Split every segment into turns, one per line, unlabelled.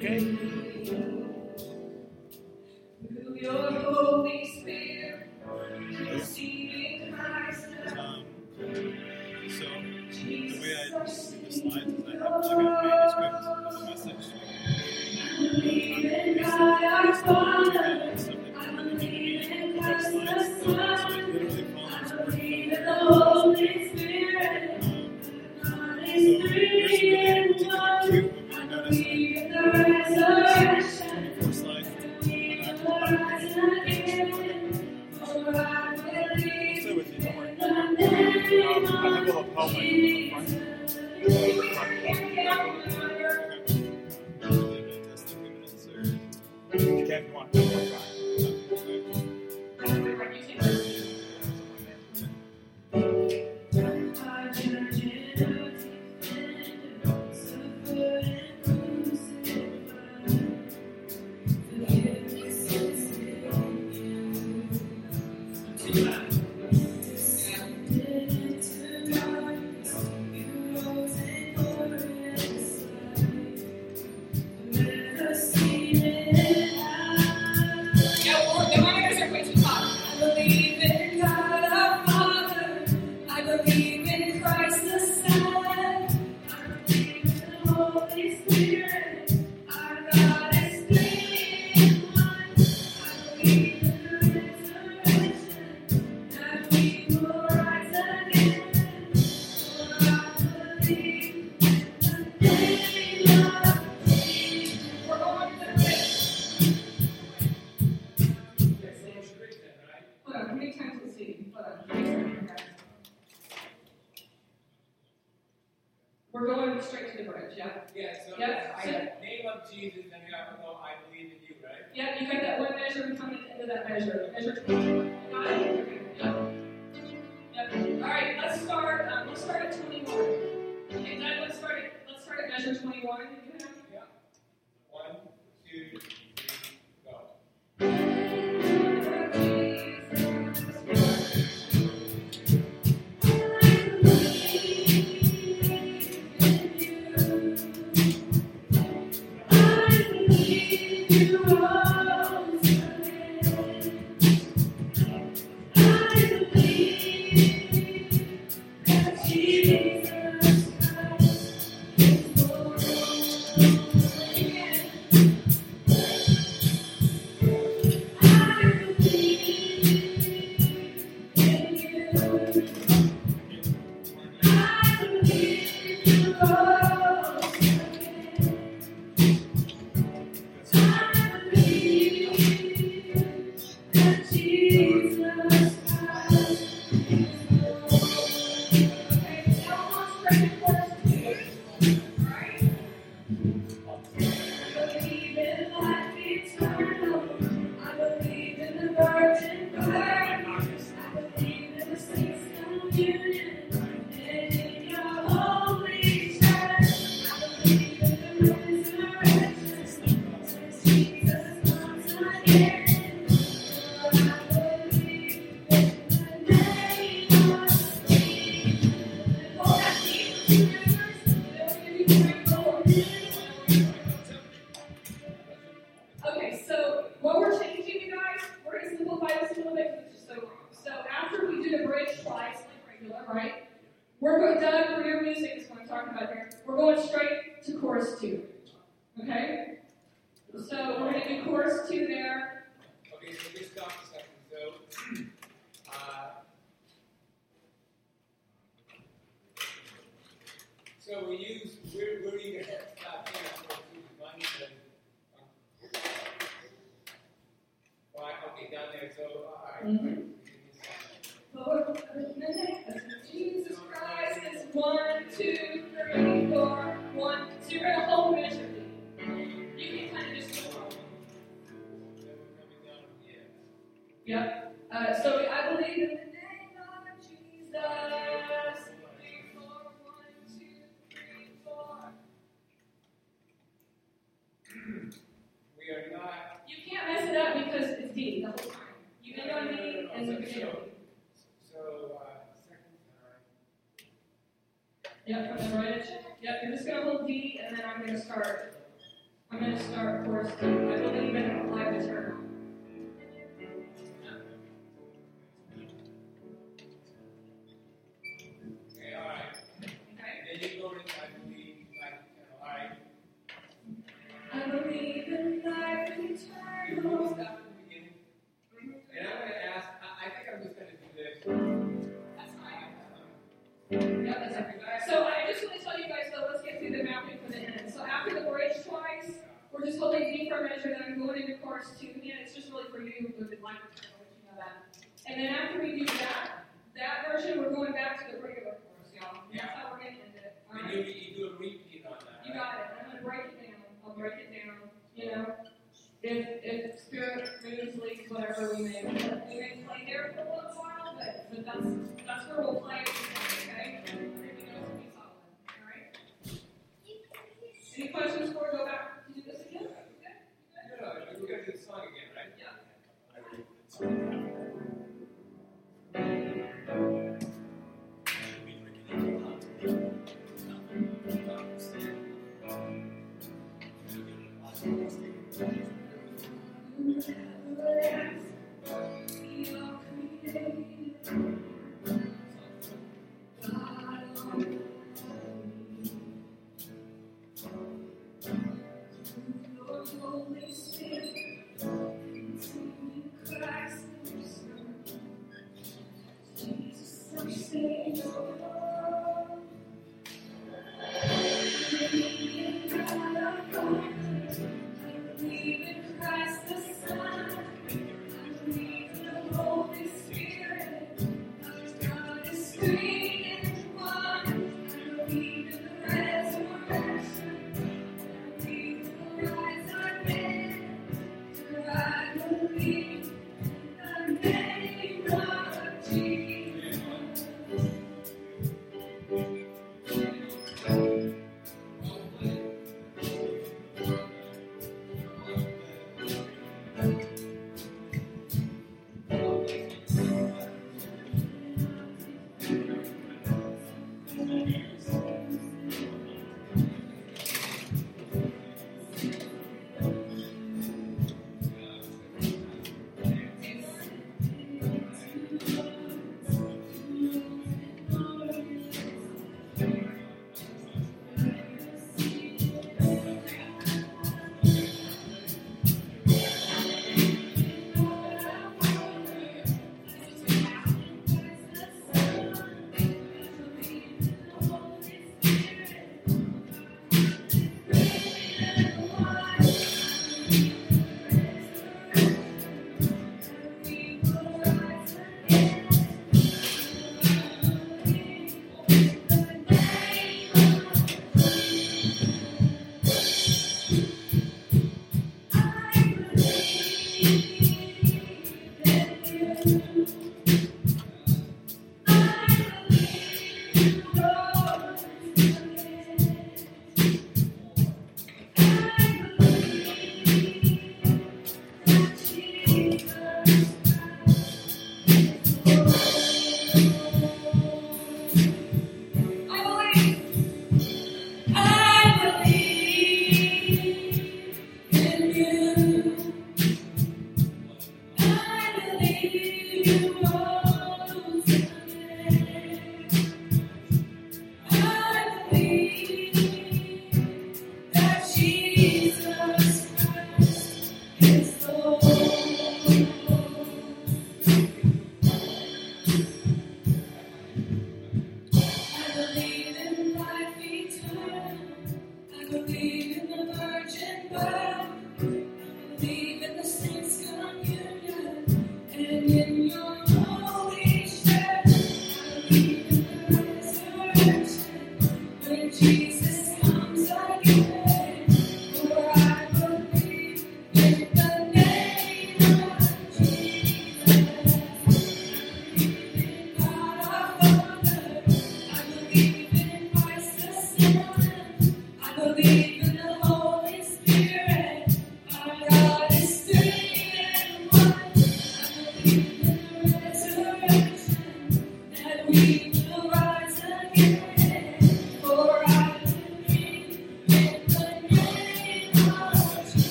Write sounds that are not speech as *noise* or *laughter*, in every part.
okay?
Yeah.
Uh, so
I believe in the name of Jesus. Three, four, one, two, three, four.
We are not.
You can't mess it up because it's D the whole time. You know on D and so you
So, so uh, second time.
Yep, from write a check. Yep, you're just going to hold D and then I'm going to start.
I'm going to start chorus D. I believe in applied eternal.
would have liked to you know
that. And then after we do that, that version, we're going back to the regular course, y'all. Yeah. That's how we're going to end it. All right?
you, you do a repeat on that.
You got it. I'm going to break it down. I'll break it down. You know, if, if spirit moves, leaks, whatever we may.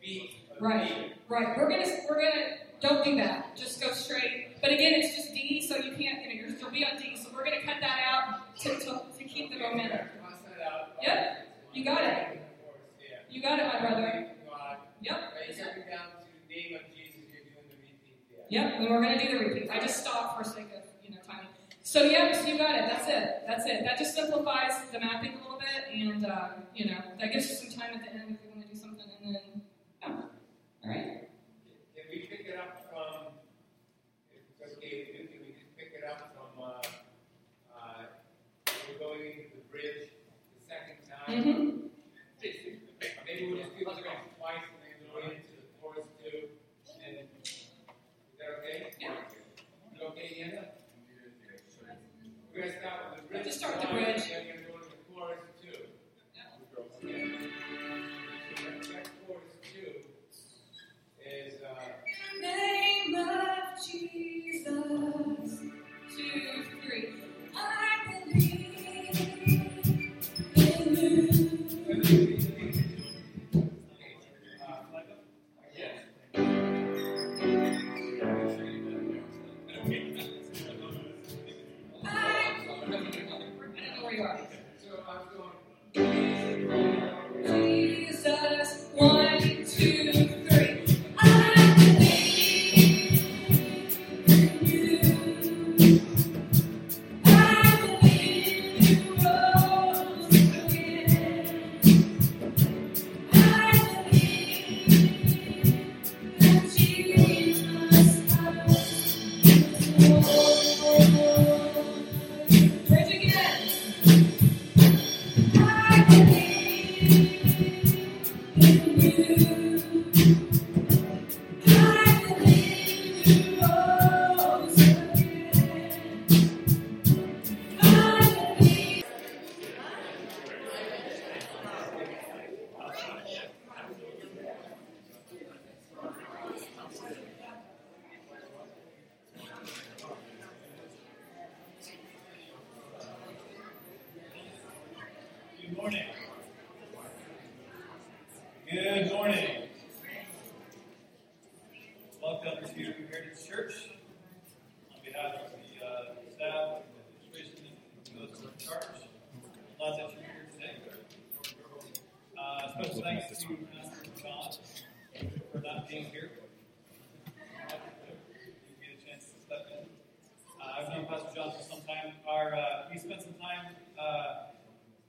Beats of
Right.
beat.
Right. We're gonna we're gonna don't do that. I, don't know where you are.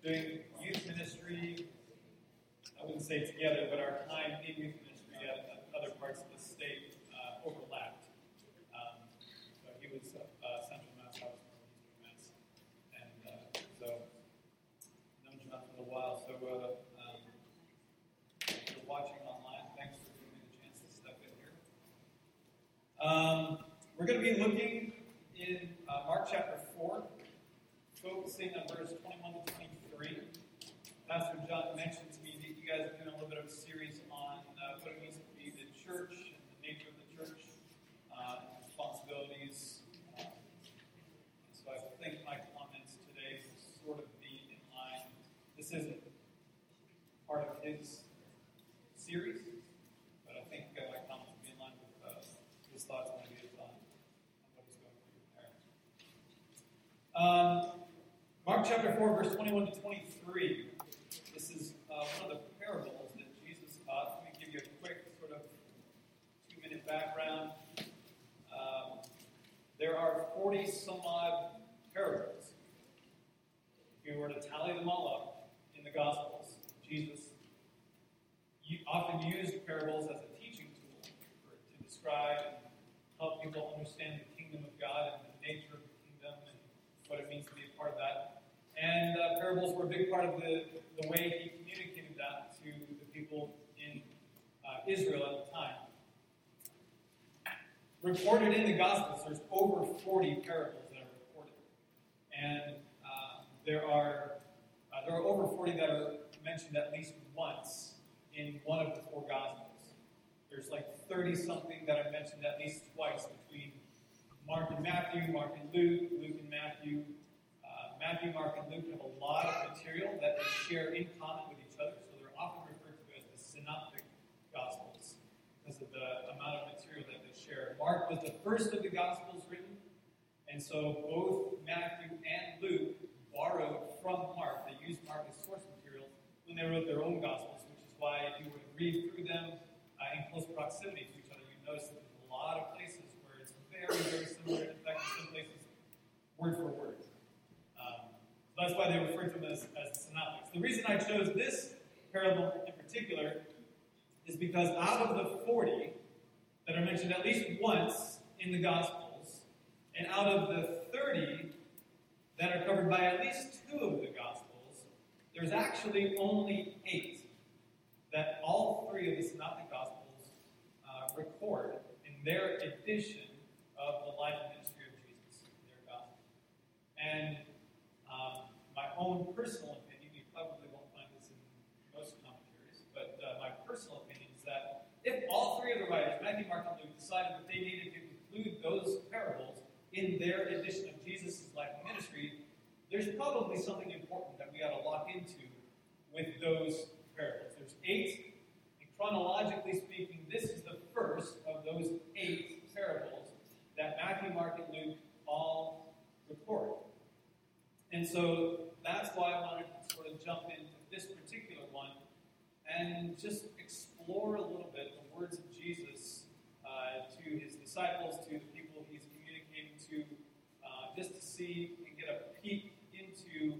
Doing youth ministry. I wouldn't say together, but our time in youth ministry at, other parts of the state uh, overlapped. Um, so he was uh, Central Mass, I was Eastern Mass, and uh, so known John for a while. So uh, um, if you're watching online, thanks for giving me the chance to step in here. Um, we're going to be looking in uh, Mark chapter 4, focusing on verse 21 to 23. Pastor John mentioned to me that you guys are doing a little bit of a series on uh, what it means to be the church and the nature of the church, uh, responsibilities. Um, so I think my comments today will sort of be in line. This isn't part of his series, but I think uh, my comments will be in line with uh, his thoughts and ideas on, on what he's going through there. Um, Mark chapter 4, verse 21 to 23. This is uh, one of the parables that Jesus taught. Let me give you a quick sort of two minute background. Um, there are 40 some odd parables. If you were to tally them all up in the Gospels, Jesus often used parables as a teaching tool for, to describe and help people understand the kingdom of God and the nature of the kingdom and what it means to be a part of that. And uh, parables were a big part of the, the way he communicated that to the people in uh, Israel Recorded in the Gospels, there's over 40 parables that are reported. And uh, there are uh, there are over 40 that are mentioned at least once in one of the four Gospels. There's like 30 something that are mentioned at least twice between Mark and Matthew, Mark and Luke, Luke and Matthew. Uh, Matthew, Mark, and Luke have a lot of material that they share in common with each other, so they're often referred to as the synoptic gospels because of the amount of material Mark was the first of the gospels written, and so both Matthew and Luke borrowed from Mark. They used Mark as source material when they wrote their own gospels, which is why if you were to read through them uh, in close proximity to each other, you notice that there's a lot of places where it's very, very similar. In fact, in some places, word for word. Um, so that's why they refer to them as, as synoptics. The reason I chose this parable in particular is because out of the 40 that are mentioned at least once in the Gospels, and out of the 30 that are covered by at least two of the Gospels, there's actually only eight that all three of the Synoptic Gospels uh, record in their edition of the life and ministry of Jesus, in their Gospel. And um, my own personal opinion, you probably won't find this in most commentaries, but uh, my personal opinion is that if all three of Mark, and Luke, decided that they needed to include those parables in their edition of Jesus' life and ministry, there's probably something important that we ought to lock into with those parables. There's eight, and chronologically speaking, this is the first of those eight parables that Matthew, Mark, and Luke all record. And so that's why I wanted to sort of jump into this particular one and just explore a little bit the words of Jesus uh, to his disciples, to the people he's communicating to, uh, just to see and get a peek into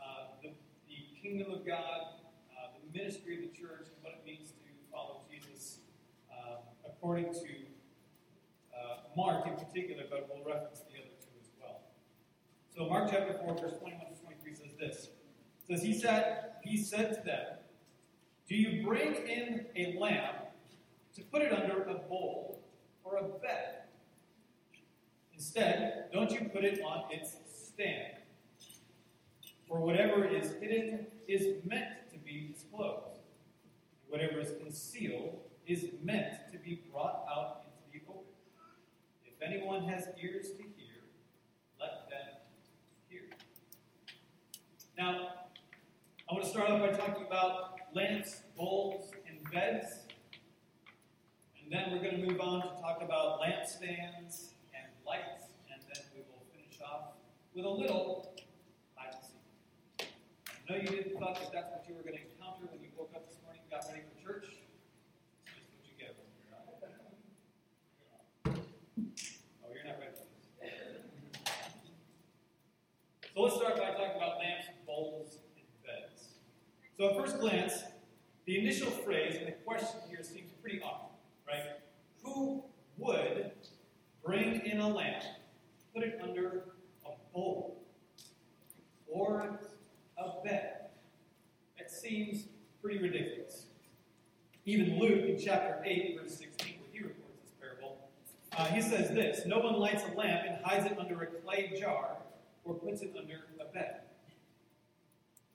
uh, the, the kingdom of God, uh, the ministry of the church, and what it means to follow Jesus according to Mark in particular, but we'll reference the other two as well. So Mark chapter 4, verse 21 to 23 says this. It says, He said, He said to them, Do you bring in a lamb to put it under a bowl or a bed? Instead, don't you put it on its stand? For whatever is hidden is meant to be disclosed. Whatever is concealed is meant to be brought out into the open. If anyone has ears to hear, let them hear. Now, I want to start off by talking about lamps, bowls, and beds. Then we're going to move on to talk about lampstands and lights. And then we will finish off with a little hide and seek. I know you didn't thought that that's what you were going to encounter when you woke up this morning and got ready for church. It's just what you get when you're Oh, you're not ready for this. So let's start by talking about lamps, bowls, and beds. So at first glance, the initial phrase and the question here seems pretty odd, right? Who would bring in a lamp, put it under a bowl or a bed? That seems pretty ridiculous. Even Luke in chapter 8, verse 16, where he reports this parable, uh, he says this No one lights a lamp and hides it under a clay jar or puts it under a bed.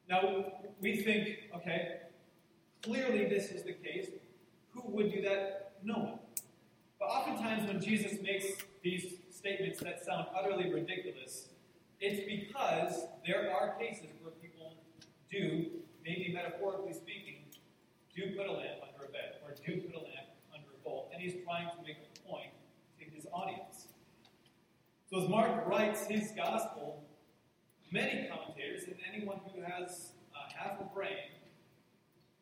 Now, we think, okay, clearly this is the case. Who would do that? No one. But oftentimes, when Jesus makes these statements that sound utterly ridiculous, it's because there are cases where people do, maybe metaphorically speaking, do put a lamp under a bed or do put a lamp under a bowl. And he's trying to make a point to his audience. So, as Mark writes his gospel, many commentators and anyone who has uh, half a brain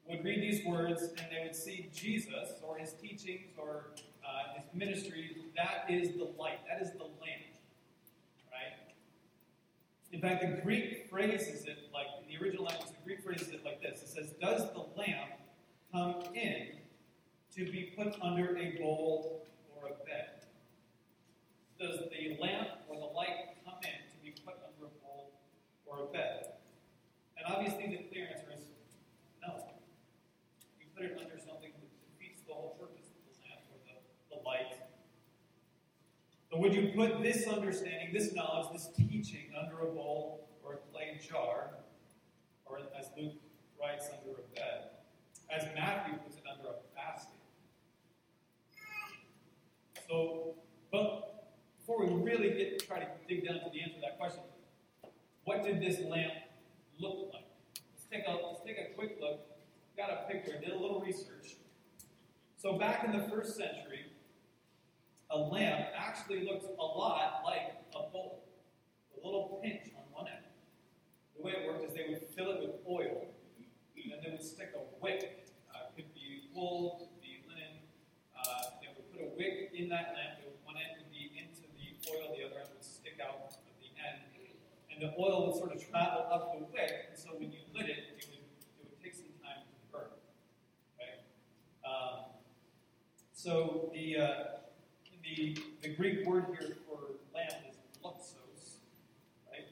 would read these words and they would see Jesus or his teachings or uh, his ministry. That is the light. That is the lamp. Right? In fact, the Greek phrases it like, in the original language, the Greek phrases it like this. It says, Does the lamp come in to be put under a bowl or a bed? Does the lamp or the light come in to be put under a bowl or a bed? And obviously, the clear answer is no. You put it under something that defeats the whole purpose of the lamp or the, the light. But would you put this understanding, this knowledge, this teaching under a bowl or a clay jar, or as Luke writes, under a bed, as Matthew puts it under a basket? So, but before we really get try to dig down to the answer to that question, what did this lamp look like? Let's take a let's take a quick look. Got a picture. Did a little research. So back in the first century, a lamp actually looked a lot like a bowl, a little pinch on one end. The way it worked is they would fill it with oil, and then they would stick a wick. Uh, it could be wool, could be linen. Uh, they would put a wick in that lamp. One end would be into the oil, the other end would stick out of the end, and the oil would sort of travel up the wick. And so when you lit it would take some time to burn. Okay. Um, so the uh, the, the Greek word here for lamp is luxos, right?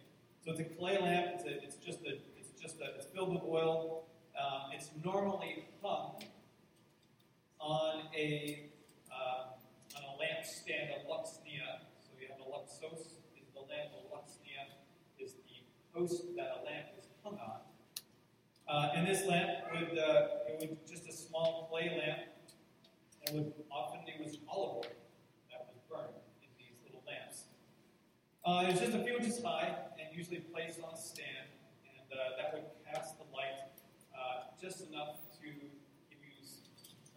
So it's a clay lamp. It's, a, it's just a it's just a, it's filled with oil. Um, it's normally hung on a uh, on a lampstand, a luxnia. So you have a luxos is the lamp. A luxnia is the post that a lamp is hung on. Uh, and this lamp would uh, it would just a small clay lamp. It would often it was olive oil that was burned in these little lamps. Uh, it was just a few inches high and usually placed on a stand, and uh, that would cast the light uh, just enough to give you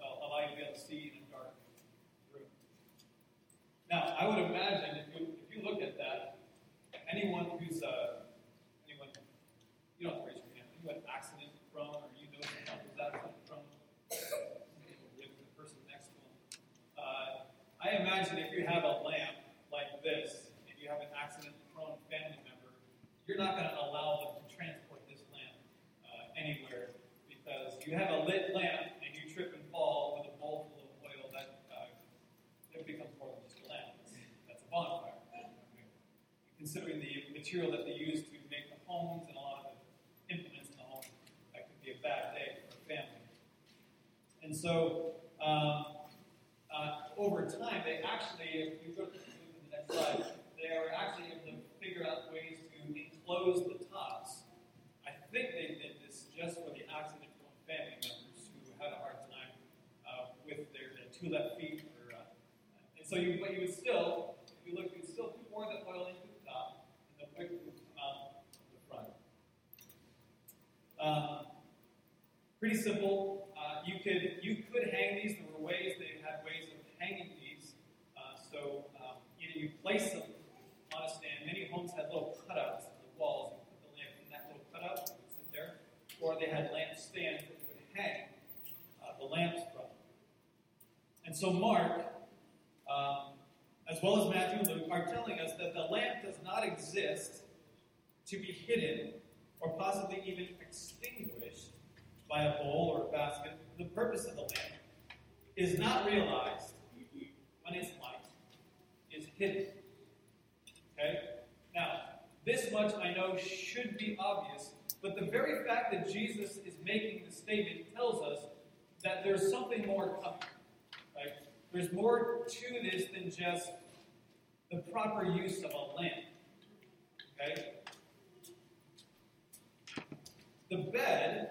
uh, allow you to be able to see in a dark room. Now, I would imagine if you if you look at that, anyone who's uh, anyone you don't have to raise your hand. Anyone accident prone or you know someone who's accident prone, with the person next to them. Uh, I imagine if you have a lamp like this and you have an accident-prone family member, you're not going to allow them to transport this lamp uh, anywhere because you have a lit lamp and you trip and fall with a bowl full of oil. That uh, it becomes more than just a lamp. That's a bonfire. Considering the material that they use to make the homes and a lot of the implements in the home, that could be a bad day for a family. And so. Um, uh, over time, they actually, if you go to the next slide, they are actually able to figure out ways to enclose the tops. I think they did this just for the accident prone family members who had a hard time uh, with their, their, two left feet. Or, uh, and so, you, but you would still, if you look, you would still pour the oil into the top, and the wick would come out the front. Um, pretty simple. Uh, you could you could hang these. There were ways they had ways of hanging these. Uh, so um, either you place them on a stand. Many homes had little cutouts in the walls. You put the lamp in that little cutout. Would sit there. Or they had lamp stands that would hang uh, the lamps from. And so Mark, um, as well as Matthew and Luke, are telling us that the lamp does not exist to be hidden or possibly even extinguished by a bowl or a basket. The purpose of the lamp is not realized when its light is hidden. Okay? Now, this much I know should be obvious, but the very fact that Jesus is making the statement tells us that there's something more coming. Right? There's more to this than just the proper use of a lamp. Okay? The bed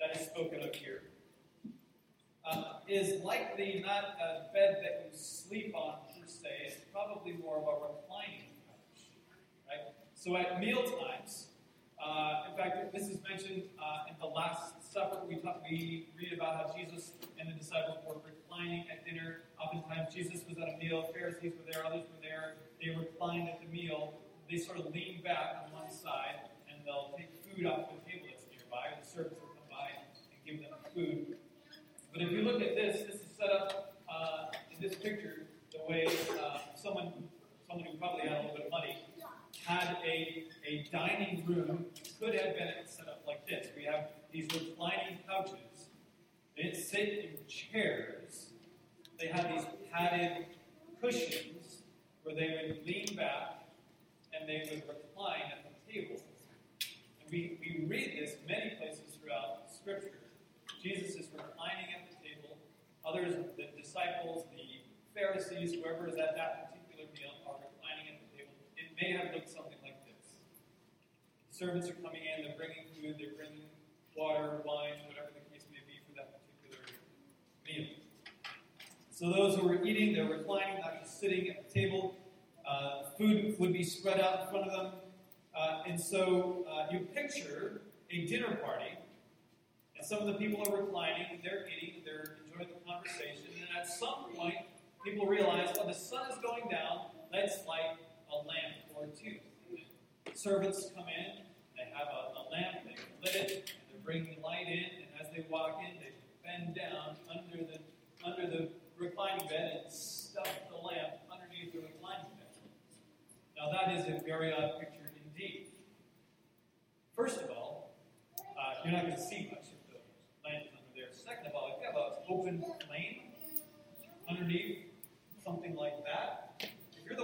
that is spoken of here uh, is likely not a bed that you sleep on per se. It's probably more of a reclining? So at meal times, uh, in fact, this is mentioned uh, in the Last Supper. We talk, we read about how Jesus and the disciples were reclining at dinner. Oftentimes, Jesus was at a meal. Pharisees were there. Others were there. They reclined at the meal. They sort of lean back on one side, and they'll take food off the table that's nearby. The servants will come by and give them food. But if you look at this, this is set up uh, in this picture the way uh, someone, someone who probably had a little bit of money, had a, a dining room, could have been set up like this. We have these reclining couches. They didn't sit in chairs. They had these padded cushions where they would lean back and they would recline at the table. And we, we read this many places throughout Scripture. Jesus is reclining at the table. Others, the disciples, the Pharisees, whoever is at that particular meal, are reclining at the table. It may have looked something like this. servants are coming in, they're bringing food, they're bringing water, wine, whatever the case may be for that particular meal. So those who were eating, they're reclining, not just sitting at the table. Uh, food would be spread out in front of them. Uh, and so uh, you picture a dinner party, and some of the people are reclining, they're eating, they're enjoying the conversation, and at some point, people realize, well, the sun is going down, let's light a lamp or two. Servants come in, they have a, a lamp, they lit it, they're bringing light in, and as they walk in, they bend down under the under the reclining bed and stuff the lamp underneath the reclining bed. Now that is a very odd picture indeed. First of all, uh, you're not going to see much of the lamp under there. Second of all, if you have an open flame underneath, something like that,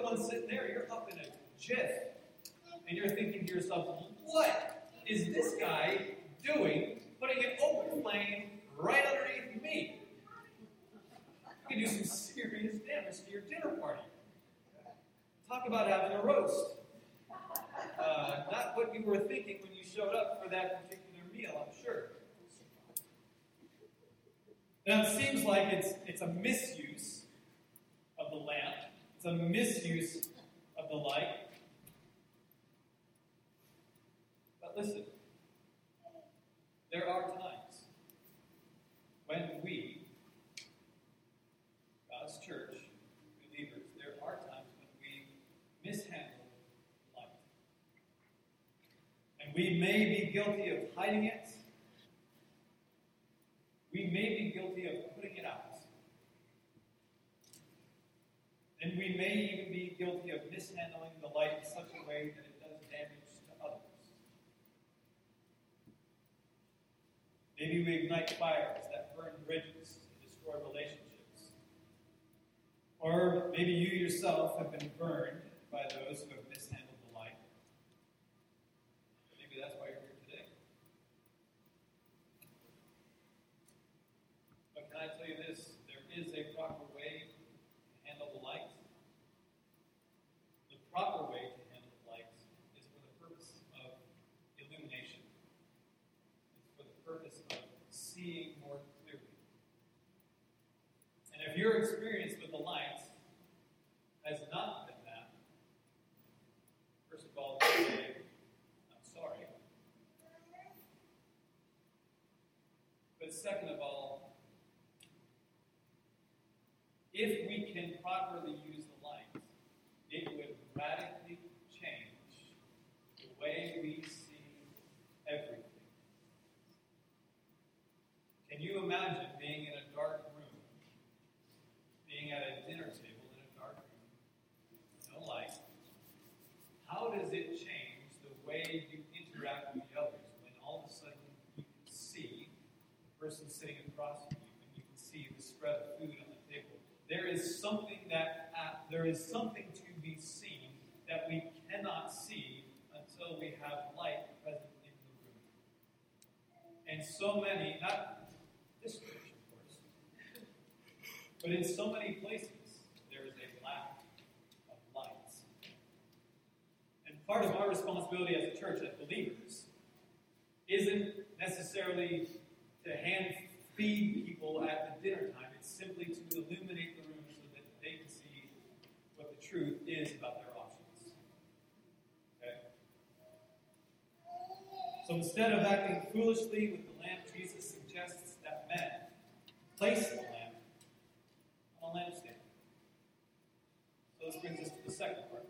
one sitting there, you're up in a jiff. And you're thinking to yourself, what is this guy doing putting an open flame right underneath me? You can do some serious damage to your dinner party. Talk about having a roast. Uh, not what you were thinking when you showed up for that particular meal, I'm sure. Now it seems like it's it's a misuse of the lamp. A misuse of the light. But listen, there are times when we, God's church, believers, there are times when we mishandle light. And we may be guilty of hiding it. We may be guilty of putting it out. And we may even be guilty of mishandling the light in such a way that it does damage to others. Maybe we ignite fires that burn bridges and destroy relationships. Or maybe you yourself have been burned by those who have mishandled the light. Maybe that's why you're here today. But can I tell you this? There is a proper way to handle the light. The proper way to handle the light is for the purpose of illumination. It's for the purpose of seeing more clearly. And if your experience with the light has not been that, first of all, I'm sorry. But second of all, if we can properly use the light, it would radically change the way we see everything. Can you imagine being in a dark room, being at a dinner table in a dark room, no light? How does it change the way you interact with the others when all of a sudden you can see the person sitting across from you and you can see the spread of food on the table? There is something that uh, there is something to be seen that we cannot see until we have light present in the room. And so many, not this church, of course, *laughs* but in so many places, there is a lack of light. And part of our responsibility as a church, as believers, isn't necessarily to hand feed people at the dinner time. It's simply to illuminate the room so that they can see what the truth is about their options. Okay? So instead of acting foolishly with the lamp, Jesus suggests that men place the lamp on a lampstand. So this brings us to the second part.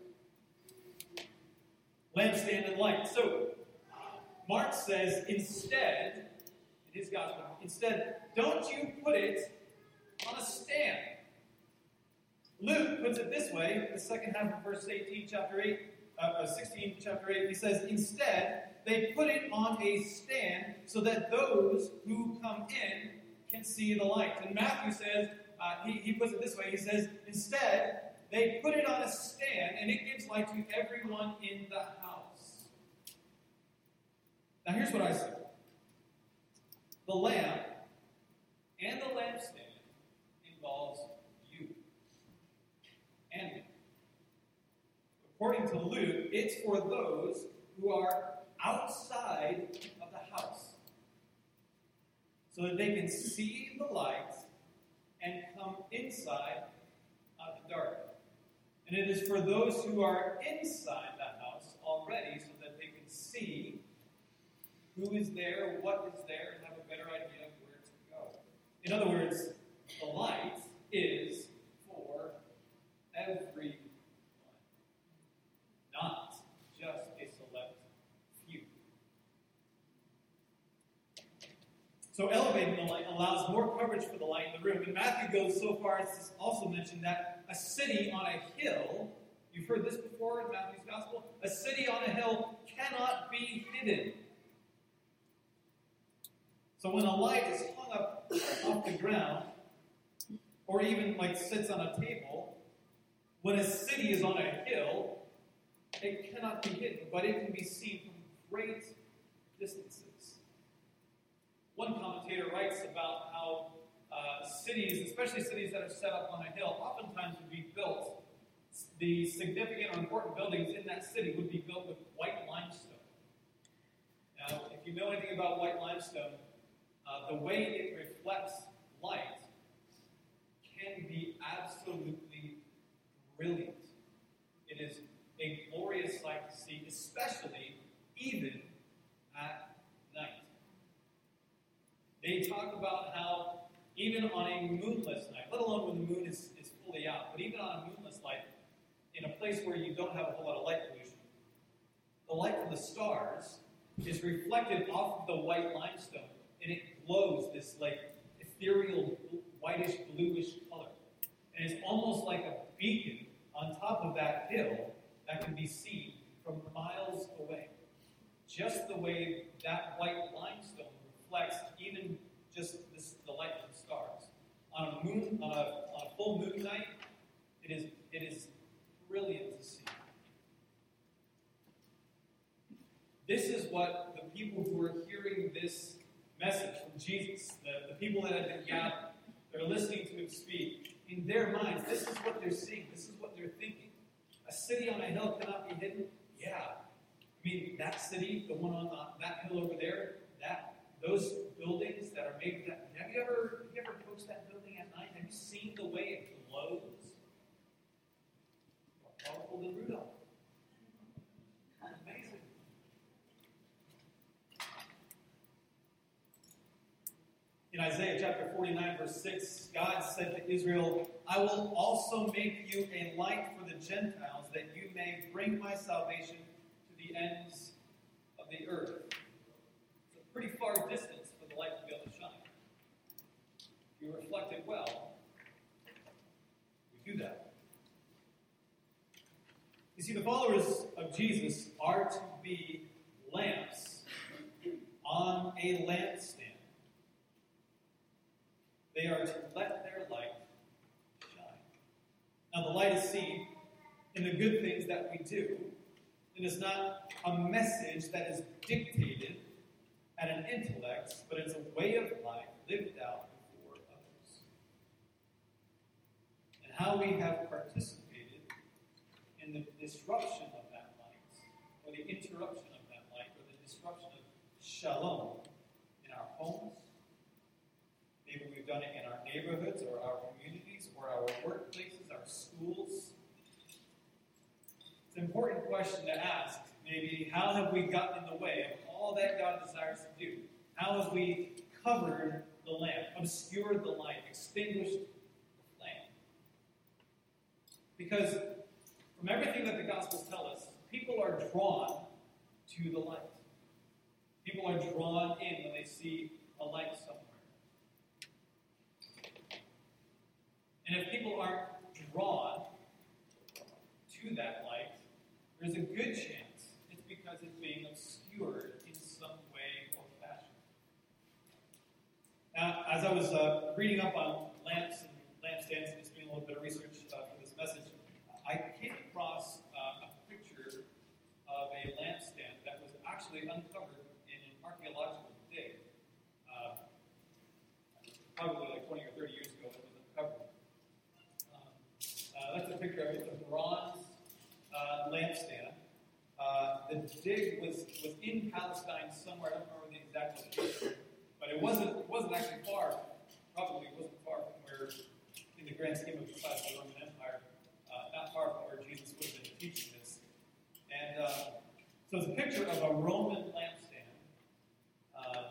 Lampstand and light. So Mark says instead, in his gospel, instead, don't you put it on a stand. Luke puts it this way, the second half of verse 18, chapter 8, uh, 16, chapter 8, he says, Instead, they put it on a stand so that those who come in can see the light. And Matthew says, uh, he, he puts it this way, he says, Instead, they put it on a stand and it gives light to everyone in the house. Now, here's what I say the lamp and the lampstand involves you and me. According to Luke, it's for those who are outside of the house so that they can see the light and come inside out of the dark. And it is for those who are inside the house already so that they can see who is there, what is there, and have a better idea of where to go. In other words, the light is for everyone, not just a select few. So elevating the light allows more coverage for the light in the room. And Matthew goes so far as to also mention that a city on a hill, you've heard this before in Matthew's gospel, a city on a hill cannot be hidden. So when a light is hung up off the ground, or even like sits on a table, when a city is on a hill, it cannot be hidden, but it can be seen from great distances. One commentator writes about how uh, cities, especially cities that are set up on a hill, oftentimes would be built, the significant or important buildings in that city would be built with white limestone. Now, if you know anything about white limestone, uh, the way it reflects light can be absolutely brilliant. It is a glorious sight to see, especially even at night. They talk about how even on a moonless night, let alone when the moon is, is fully out, but even on a moonless night, in a place where you don't have a whole lot of light pollution, the light from the stars is reflected off of the white limestone and it glows this like ethereal whitish bluish color. And it's almost like a beacon on top of that hill that can be seen from miles away. Just the way that white limestone reflects even just this, the light from stars. On a moon, on a, on a full moon night, it is it is brilliant to see. This is what the people who are hearing this message from Jesus, the, the people that have been gathered, they're listening to him speak, in their minds, this is what they're seeing, this is what they're thinking. A city on a hill cannot be hidden? Yeah. I mean, that city, the one on the, that hill over there, that those buildings that are made that have you ever have you ever approached that building at night? Have you seen the way it glows? More powerful than Rudolph. In Isaiah chapter 49, verse 6, God said to Israel, I will also make you a light for the Gentiles, that you may bring my salvation to the ends of the earth. It's a pretty far distance for the light to be able to shine. If you reflect it well, we do that. You see, the followers of Jesus are to be lamps on a lampstand. They are to let their light shine. Now, the light is seen in the good things that we do. and It is not a message that is dictated at an intellect, but it's a way of life lived out before others. And how we have participated in the disruption of that light, or the interruption of that light, or the disruption of shalom in our homes. We've done it in our neighborhoods, or our communities, or our workplaces, our schools. It's an important question to ask. Maybe, how have we gotten in the way of all that God desires to do? How have we covered the lamp, obscured the light, extinguished the flame? Because from everything that the Gospels tell us, people are drawn to the light. People are drawn in when they see a light somewhere. And if people aren't drawn to that light, there's a good chance it's because it's being obscured in some way or fashion. Now, as I was uh, reading up on lamps and lampstands and just doing a little bit of research uh, for this message, I came across uh, a picture of a lampstand that was actually uncovered in an archaeological dig. Uh, probably like 20 or 30 years ago, it was uncovered. Um, uh, that's a picture of it. Bronze uh, lampstand. Uh, the dig was, was in Palestine somewhere. I don't remember the exact location, but it wasn't it wasn't actually far. Probably wasn't far from where, in the grand scheme of the size of the Roman Empire, uh, not far from where Jesus would have been teaching this. And uh, so it's a picture of a Roman lampstand, um,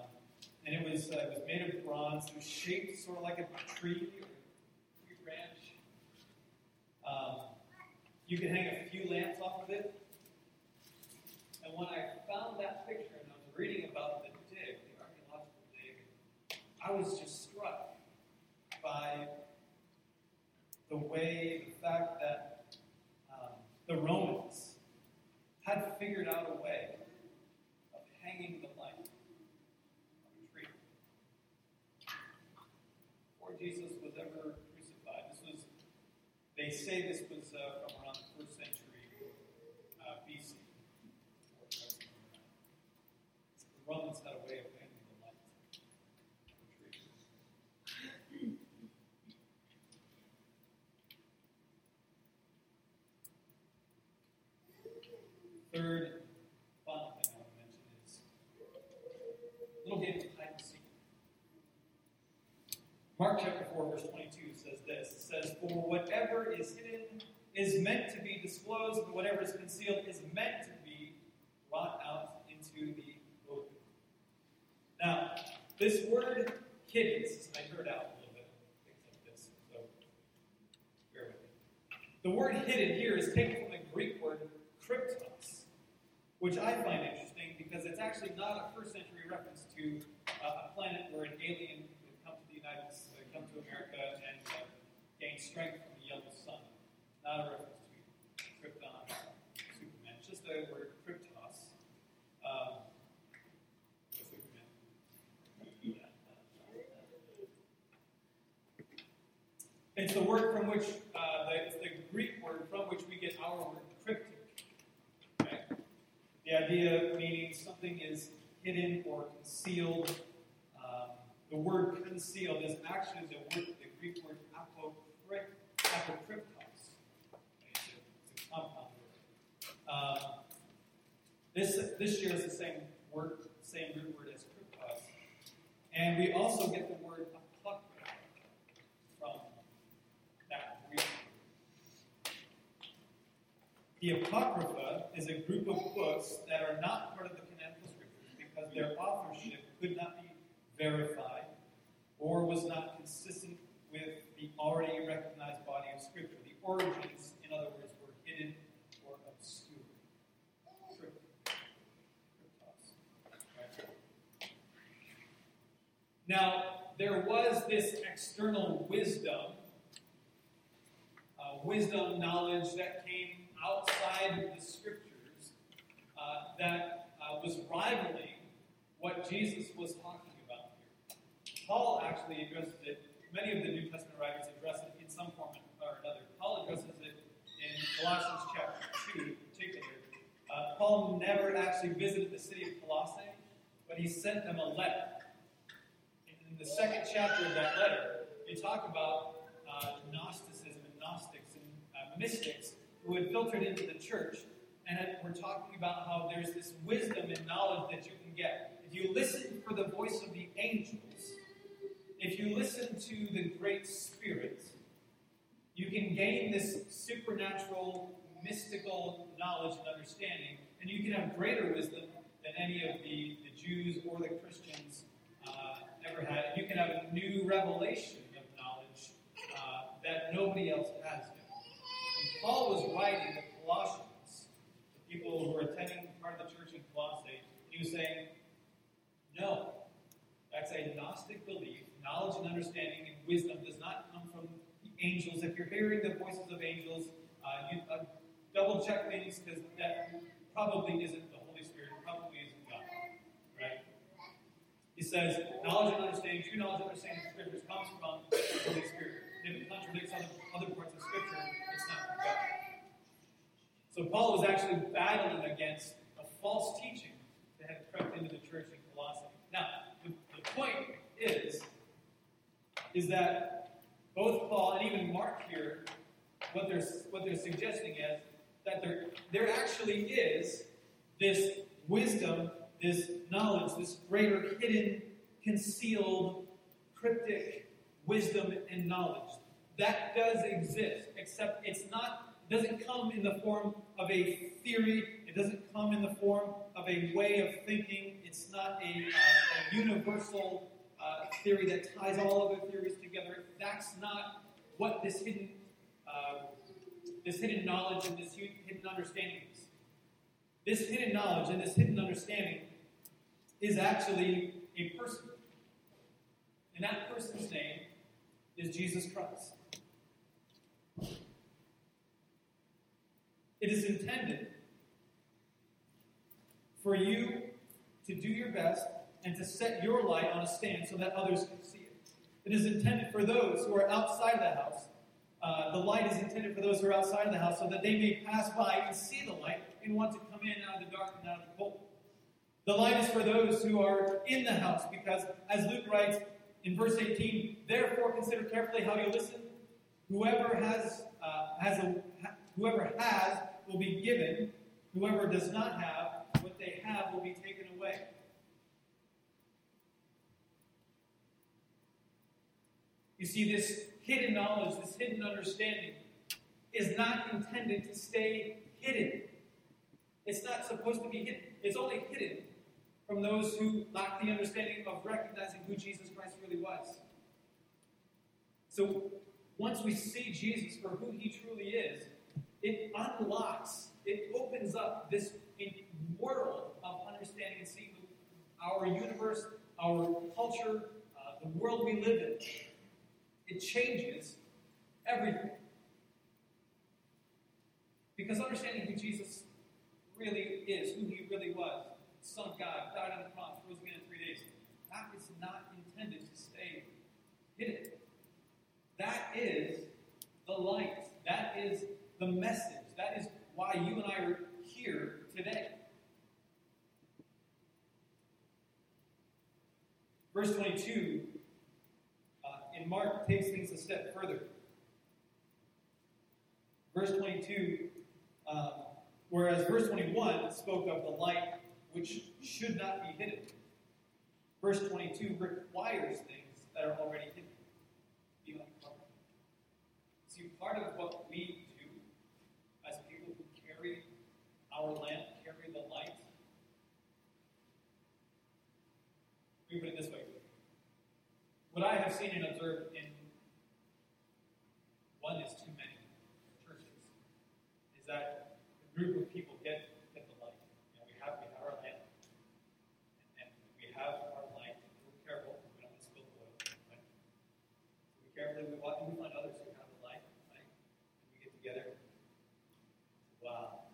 and it was uh, it was made of bronze. It was shaped sort of like a tree or a tree branch. Um, you can hang a few lamps off of it. And when I found that picture and I was reading about the dig, the archaeological dig, I was just struck by the way, the fact that um, the Romans had figured out a way of hanging the light on a tree. Before Jesus was ever crucified, this was, they say this was uh, from around the first century uh, BC. The Romans had a way of hanging the light on a tree. Third, final thing I want to mention is a little game of hide and seek. Mark chapter 4, verse 22 says this. It says, For whatever is hidden is meant to be disclosed, and whatever is concealed is meant to be brought out into the open. Now, this word hidden, I heard out a little bit, things like this, so bear with me. The word hidden here is taken from the Greek word kryptos, which I find interesting because it's actually not a first century reference to uh, a planet where an alien would come to the United States, uh, come America and gain strength from the yellow sun. Not a reference to Krypton, Superman. Just the word kryptos. Um, Superman. It's the word from which, uh, the, it's the Greek word from which we get our word cryptic. Okay? The idea meaning something is hidden or concealed. The word concealed is actually the, word, the Greek word apokryp, apokryptos. It's a, compound word. Um, this, this year is the same word, same root word as kryptos. And we also get the word apocrypha from that Greek word. The Apocrypha is a group of books that are not part of the canonical scriptures because their authorship could not be verified or was not consistent with the already recognized body of scripture. The origins, in other words, were hidden or obscure. Crypt- cryptos. Right? Now, there was this external wisdom uh, wisdom, knowledge that came outside the scriptures uh, that uh, was rivaling what Jesus was talking about here. Paul actually addresses it, many of the New Testament writers address it in some form or another. Paul addresses it in Colossians chapter 2 in particular. Uh, Paul never actually visited the city of Colossae, but he sent them a letter. The second chapter of that letter, they talk about uh, Gnosticism and Gnostics and uh, mystics who had filtered into the church. And we're talking about how there's this wisdom and knowledge that you can get. If you listen for the voice of the angels, if you listen to the Great Spirit, you can gain this supernatural, mystical knowledge and understanding, and you can have greater wisdom than any of the, the Jews or the Christians ever had. You can have a new revelation of knowledge uh, that nobody else has. And Paul was writing the Colossians, the people who were attending part of the church in Colossae, he was saying, no, that's a Gnostic belief. Knowledge and understanding and wisdom does not come from angels. If you're hearing the voices of angels, uh, you uh, double check things because that probably isn't says, knowledge and understanding, true knowledge and understanding of Scriptures comes from the Holy Spirit. And if it contradicts other, other parts of Scripture, it's not from God. So Paul was actually battling against a false teaching that had crept into the church in Colossae. Now, the, the point is, is that both Paul and even Mark here, what they're, what they're suggesting is that there, there actually is this wisdom this knowledge, this greater hidden, concealed, cryptic wisdom and knowledge. That does exist, except it's not doesn't come in the form of a theory. It doesn't come in the form of a way of thinking. It's not a, uh, a universal uh, theory that ties all other theories together. That's not what this hidden uh, this hidden knowledge and this hidden understanding is. This hidden knowledge and this hidden understanding is actually a person. And that person's name is Jesus Christ. It is intended for you to do your best and to set your light on a stand so that others can see it. It is intended for those who are outside the house. Uh, the light is intended for those who are outside of the house so that they may pass by and see the light and want to come in out of the dark and out of the cold. The light is for those who are in the house because, as Luke writes in verse 18, therefore consider carefully how you listen. Whoever has, uh, has a, whoever has will be given. Whoever does not have, what they have will be taken away. You see, this hidden knowledge, this hidden understanding, is not intended to stay hidden. It's not supposed to be hidden. It's only hidden from those who lack the understanding of recognizing who Jesus Christ really was. So, once we see Jesus for who he truly is, it unlocks, it opens up this world of understanding and seeing our universe, our culture, uh, the world we live in. It changes everything. Because understanding who Jesus really is, who he really was, Son of God, died on the cross, rose again in three days, that is not intended to stay hidden. That is the light. That is the message. That is why you and I are here today. Verse 22 uh, in Mark takes things a step further. Verse 22, uh, whereas verse 21 spoke of the light which should not be hidden. Verse 22 requires things that are already hidden. Be uncovered. See, part of what we do as people who carry our lamp carry the light? We put it this way. What I have seen and observed in one is too many churches is that a group of people get, get the light. You know, we have we have our lamp and, and we have our light. We're careful we don't spill the oil. Right? So we carefully we walk and we find others who have the light, right? And we get together. Wow.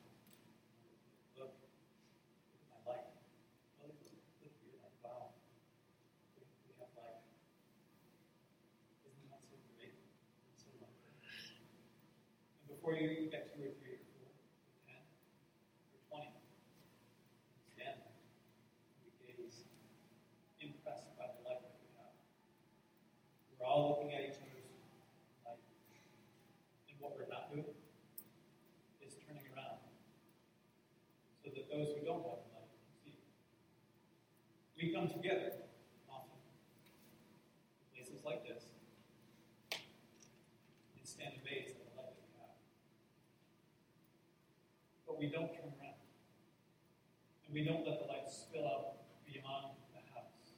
before you get two or three or four or ten or twenty, stand there and we gaze impressed by the light that we have. We're all looking at each other's light. And what we're not doing is turning around so that those who don't have the light can see. We come together often places like this and stand amazed at the light that we have. But we don't turn around. And we don't let the light spill out beyond the house.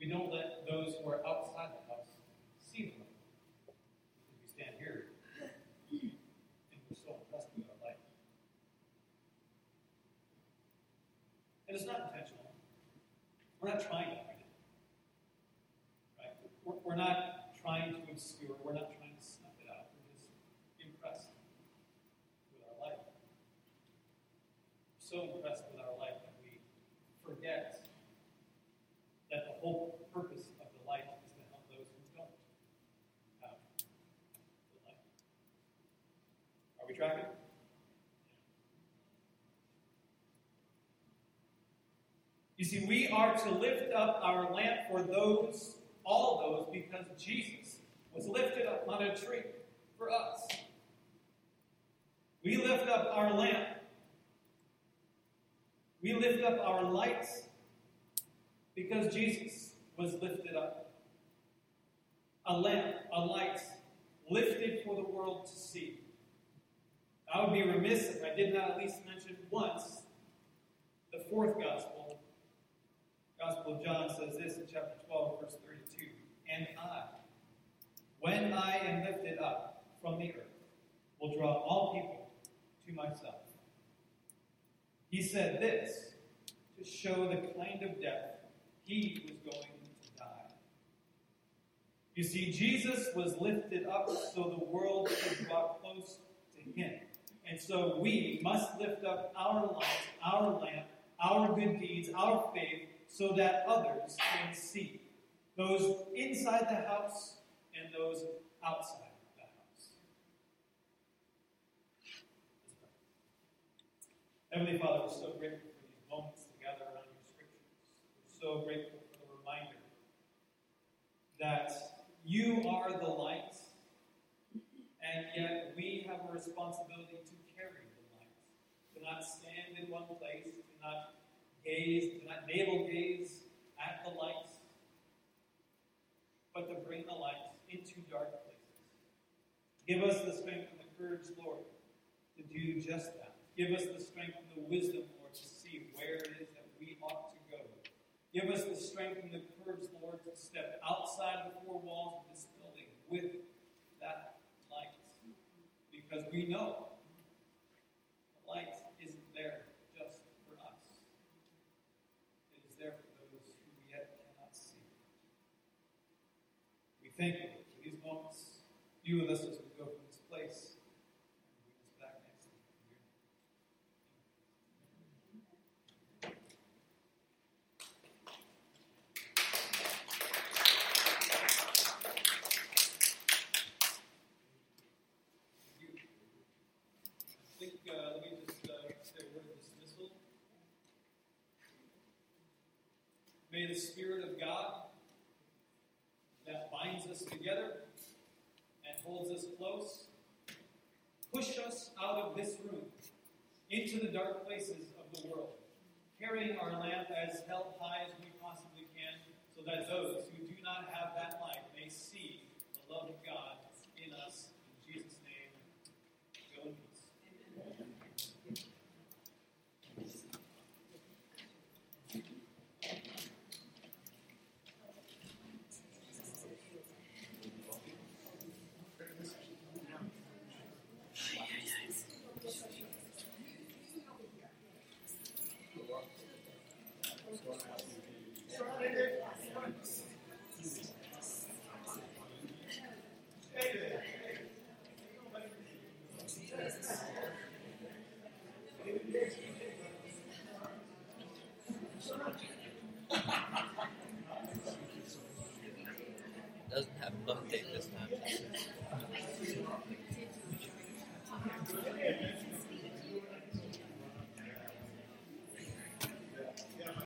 We don't let those who are outside the house see the light. Because we stand here and we're so impressed with our light. And it's not intentional. We're not trying to hide it. Right? We're, we're not trying to obscure, we're not trying to snuff it out. We're just impressed with our life. so impressed with our life that we forget that the whole purpose of the light is to help those who don't have the light. Are we tracking? You see, we are to lift up our lamp for those, all those, because Jesus was lifted up on a tree for us. We lift up our lamp. We lift up our lights because Jesus was lifted up. A lamp, a light, lifted for the world to see. I would be remiss if I did not at least mention once the fourth gospel. Gospel of John says this in chapter 12, verse 32. And I, when I am lifted up from the earth, will draw all people to myself. He said this to show the kind of death he was going to die. You see, Jesus was lifted up so the world could draw close to him. And so we must lift up our light, our lamp, our good deeds, our faith, so that others can see. Those inside the house and those outside the house. Heavenly Father, we're so grateful for these moments together around your scriptures. We're so grateful for the reminder that you are the light, and yet we have a responsibility to carry the light, to not stand in one place, to not gaze, to not navel gaze at the light, but to bring the light into dark places. Give us the strength and the courage, Lord, to do just that. Give us the strength and the wisdom, Lord, to see where it is that we ought to go. Give us the strength and the courage, Lord, to step outside the four walls of this building with that light. Because we know the light isn't there just for us, it is there for those who yet cannot see. We thank you for these moments. You with us as we go from this place. And bring us back next week. Thank you. I think, uh, let me just uh, say a word of dismissal. May the Spirit of God that binds us together and holds us close push us out of this room into the dark places of the world, carrying our lamp